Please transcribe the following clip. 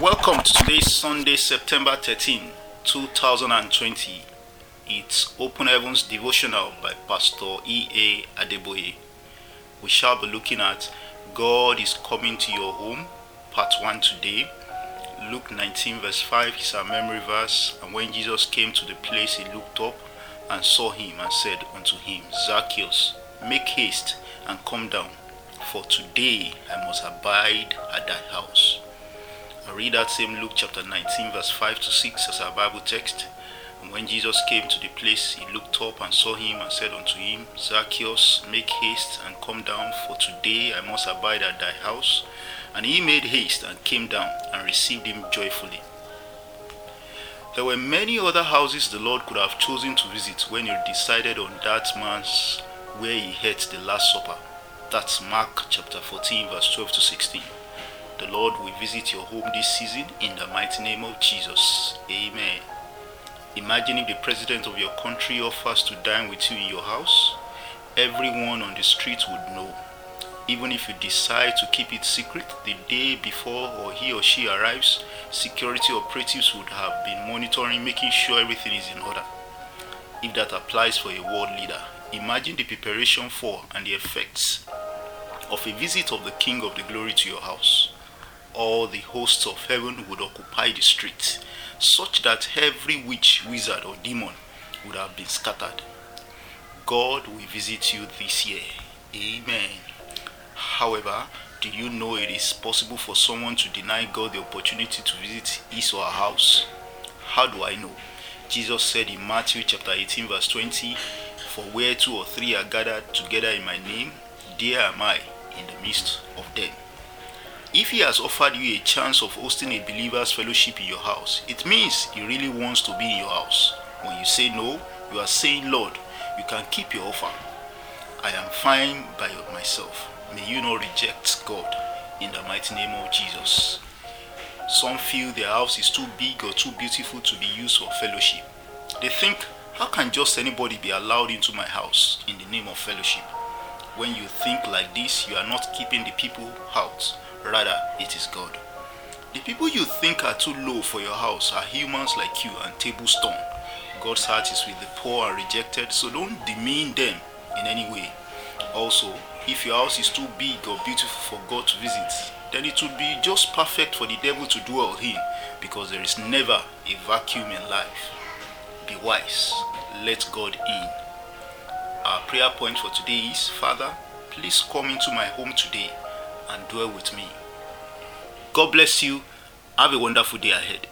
Welcome to today's Sunday, September 13, 2020. It's Open Heavens Devotional by Pastor E.A. Adeboye. We shall be looking at God is Coming to Your Home, part 1 today. Luke 19, verse 5 is our memory verse. And when Jesus came to the place, he looked up and saw him and said unto him, Zacchaeus, make haste and come down, for today I must abide at thy house. I read that same Luke chapter 19, verse 5 to 6 as our Bible text. And when Jesus came to the place, he looked up and saw him and said unto him, Zacchaeus, make haste and come down, for today I must abide at thy house. And he made haste and came down and received him joyfully. There were many other houses the Lord could have chosen to visit when he decided on that man's where he had the Last Supper. That's Mark chapter 14, verse 12 to 16. The Lord will visit your home this season in the mighty name of Jesus. Amen. Imagine if the president of your country offers to dine with you in your house. Everyone on the street would know. Even if you decide to keep it secret the day before or he or she arrives, security operatives would have been monitoring, making sure everything is in order. If that applies for a world leader, imagine the preparation for and the effects of a visit of the King of the Glory to your house. All the hosts of heaven would occupy the streets, such that every witch, wizard, or demon would have been scattered. God will visit you this year. Amen. However, do you know it is possible for someone to deny God the opportunity to visit his or her house? How do I know? Jesus said in Matthew chapter 18, verse 20, For where two or three are gathered together in my name, there am I in the midst of them. If he has offered you a chance of hosting a believer's fellowship in your house, it means he really wants to be in your house. When you say no, you are saying, Lord, you can keep your offer. I am fine by myself. May you not reject God in the mighty name of Jesus. Some feel their house is too big or too beautiful to be used for fellowship. They think, how can just anybody be allowed into my house in the name of fellowship? When you think like this, you are not keeping the people out, rather, it is God. The people you think are too low for your house are humans like you and table stone. God's heart is with the poor and rejected, so don't demean them in any way. Also, if your house is too big or beautiful for God to visit, then it would be just perfect for the devil to dwell in because there is never a vacuum in life. Be wise, let God in. Our prayer point for today is Father, please come into my home today and dwell with me. God bless you. Have a wonderful day ahead.